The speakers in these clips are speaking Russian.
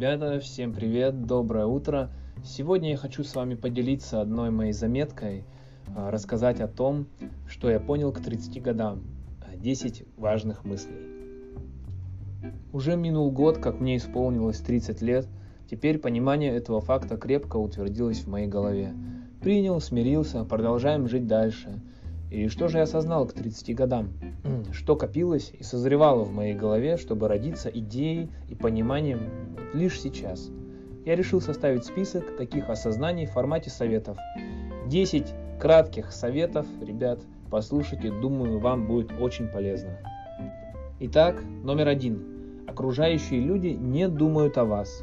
Ребята, всем привет, доброе утро. Сегодня я хочу с вами поделиться одной моей заметкой, а, рассказать о том, что я понял к 30 годам. 10 важных мыслей. Уже минул год, как мне исполнилось 30 лет. Теперь понимание этого факта крепко утвердилось в моей голове. Принял, смирился, продолжаем жить дальше. И что же я осознал к 30 годам? Что копилось и созревало в моей голове, чтобы родиться идеей и пониманием лишь сейчас? Я решил составить список таких осознаний в формате советов. 10 кратких советов, ребят, послушайте, думаю, вам будет очень полезно. Итак, номер один. Окружающие люди не думают о вас.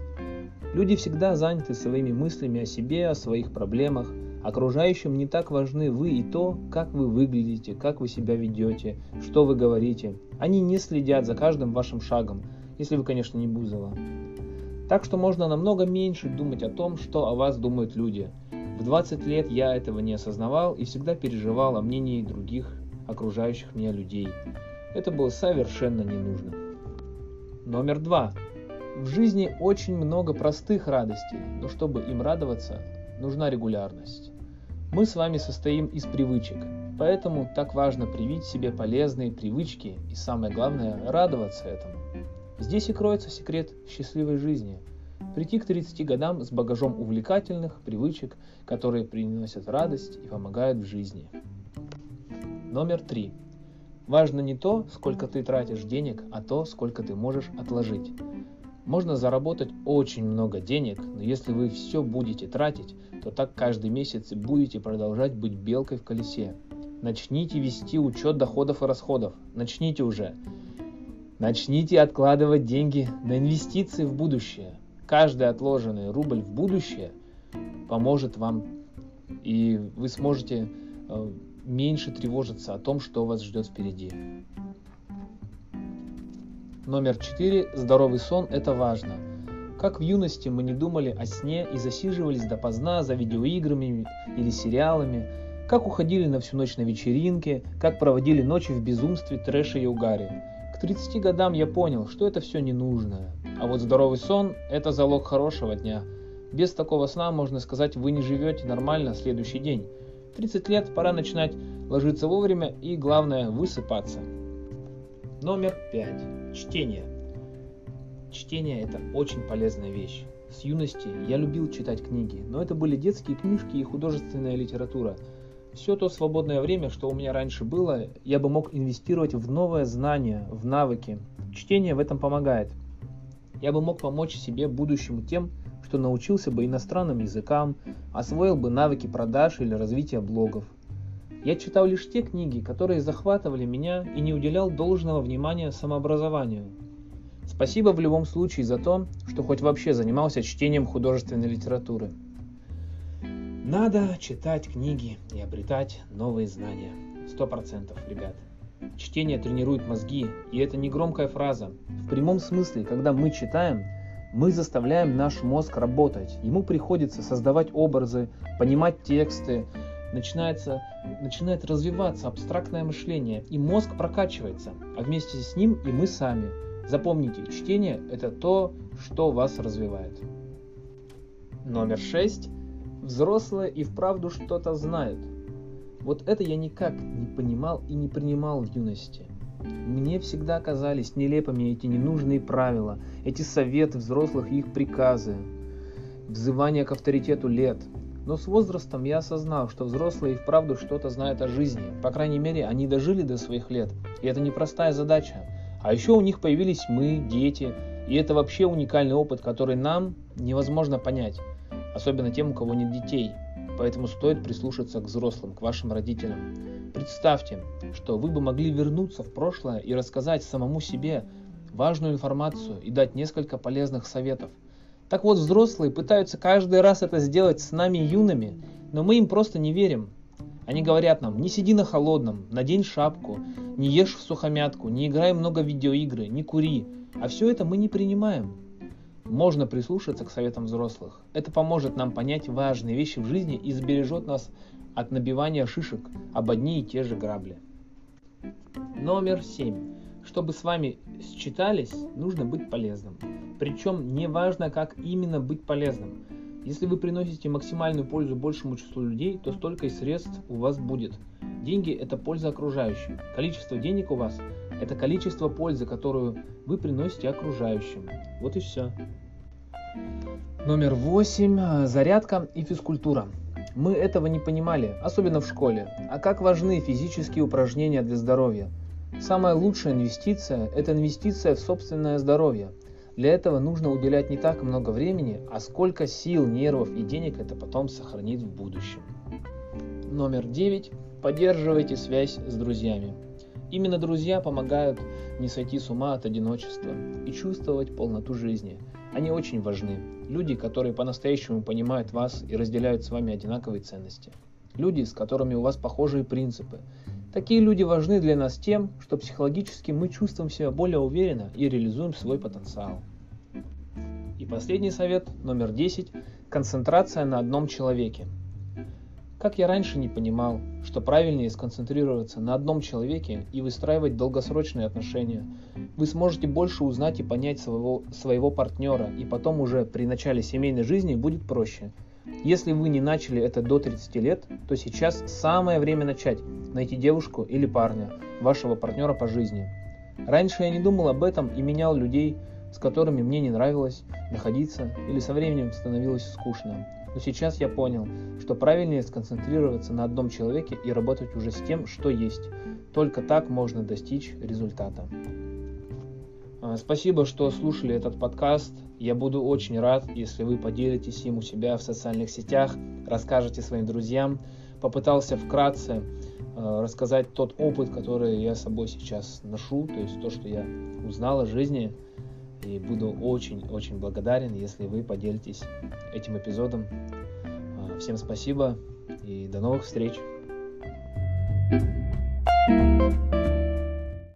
Люди всегда заняты своими мыслями о себе, о своих проблемах – Окружающим не так важны вы и то, как вы выглядите, как вы себя ведете, что вы говорите. Они не следят за каждым вашим шагом, если вы, конечно, не Бузова. Так что можно намного меньше думать о том, что о вас думают люди. В 20 лет я этого не осознавал и всегда переживал о мнении других окружающих меня людей. Это было совершенно не нужно. Номер два. В жизни очень много простых радостей, но чтобы им радоваться, нужна регулярность. Мы с вами состоим из привычек, поэтому так важно привить себе полезные привычки и самое главное радоваться этому. Здесь и кроется секрет счастливой жизни. Прийти к 30 годам с багажом увлекательных привычек, которые приносят радость и помогают в жизни. Номер три. Важно не то, сколько ты тратишь денег, а то, сколько ты можешь отложить. Можно заработать очень много денег, но если вы все будете тратить, то так каждый месяц будете продолжать быть белкой в колесе. Начните вести учет доходов и расходов. Начните уже. Начните откладывать деньги на инвестиции в будущее. Каждый отложенный рубль в будущее поможет вам, и вы сможете э, меньше тревожиться о том, что вас ждет впереди. Номер 4. Здоровый сон – это важно. Как в юности мы не думали о сне и засиживались допоздна за видеоиграми или сериалами, как уходили на всю ночь на вечеринке, как проводили ночи в безумстве, трэше и угаре. К 30 годам я понял, что это все не нужно. А вот здоровый сон – это залог хорошего дня. Без такого сна, можно сказать, вы не живете нормально следующий день. 30 лет пора начинать ложиться вовремя и, главное, высыпаться. Номер 5. Чтение. Чтение – это очень полезная вещь. С юности я любил читать книги, но это были детские книжки и художественная литература. Все то свободное время, что у меня раньше было, я бы мог инвестировать в новое знание, в навыки. Чтение в этом помогает. Я бы мог помочь себе будущему тем, что научился бы иностранным языкам, освоил бы навыки продаж или развития блогов. Я читал лишь те книги, которые захватывали меня и не уделял должного внимания самообразованию. Спасибо в любом случае за то, что хоть вообще занимался чтением художественной литературы. Надо читать книги и обретать новые знания. Сто процентов, ребят. Чтение тренирует мозги, и это не громкая фраза. В прямом смысле, когда мы читаем, мы заставляем наш мозг работать. Ему приходится создавать образы, понимать тексты, начинается, начинает развиваться абстрактное мышление, и мозг прокачивается, а вместе с ним и мы сами. Запомните, чтение – это то, что вас развивает. Номер шесть. Взрослые и вправду что-то знают. Вот это я никак не понимал и не принимал в юности. Мне всегда казались нелепыми эти ненужные правила, эти советы взрослых и их приказы, взывание к авторитету лет – но с возрастом я осознал, что взрослые и вправду что-то знают о жизни. По крайней мере, они дожили до своих лет. И это непростая задача. А еще у них появились мы, дети. И это вообще уникальный опыт, который нам невозможно понять. Особенно тем, у кого нет детей. Поэтому стоит прислушаться к взрослым, к вашим родителям. Представьте, что вы бы могли вернуться в прошлое и рассказать самому себе важную информацию и дать несколько полезных советов – так вот, взрослые пытаются каждый раз это сделать с нами юными, но мы им просто не верим. Они говорят нам, не сиди на холодном, надень шапку, не ешь в сухомятку, не играй много в видеоигры, не кури. А все это мы не принимаем. Можно прислушаться к советам взрослых. Это поможет нам понять важные вещи в жизни и сбережет нас от набивания шишек об одни и те же грабли. Номер семь. Чтобы с вами считались, нужно быть полезным. Причем не важно, как именно быть полезным. Если вы приносите максимальную пользу большему числу людей, то столько и средств у вас будет. Деньги – это польза окружающим. Количество денег у вас – это количество пользы, которую вы приносите окружающим. Вот и все. Номер восемь. Зарядка и физкультура. Мы этого не понимали, особенно в школе. А как важны физические упражнения для здоровья? Самая лучшая инвестиция – это инвестиция в собственное здоровье – для этого нужно уделять не так много времени, а сколько сил, нервов и денег это потом сохранит в будущем. Номер 9. Поддерживайте связь с друзьями. Именно друзья помогают не сойти с ума от одиночества и чувствовать полноту жизни. Они очень важны. Люди, которые по-настоящему понимают вас и разделяют с вами одинаковые ценности. Люди, с которыми у вас похожие принципы. Такие люди важны для нас тем, что психологически мы чувствуем себя более уверенно и реализуем свой потенциал. И последний совет, номер 10. Концентрация на одном человеке. Как я раньше не понимал, что правильнее сконцентрироваться на одном человеке и выстраивать долгосрочные отношения, вы сможете больше узнать и понять своего, своего партнера, и потом уже при начале семейной жизни будет проще – если вы не начали это до 30 лет, то сейчас самое время начать, найти девушку или парня, вашего партнера по жизни. Раньше я не думал об этом и менял людей, с которыми мне не нравилось находиться или со временем становилось скучно. Но сейчас я понял, что правильнее сконцентрироваться на одном человеке и работать уже с тем, что есть. Только так можно достичь результата. Спасибо, что слушали этот подкаст. Я буду очень рад, если вы поделитесь им у себя в социальных сетях, расскажете своим друзьям. Попытался вкратце э, рассказать тот опыт, который я с собой сейчас ношу, то есть то, что я узнал о жизни. И буду очень-очень благодарен, если вы поделитесь этим эпизодом. Э, всем спасибо и до новых встреч!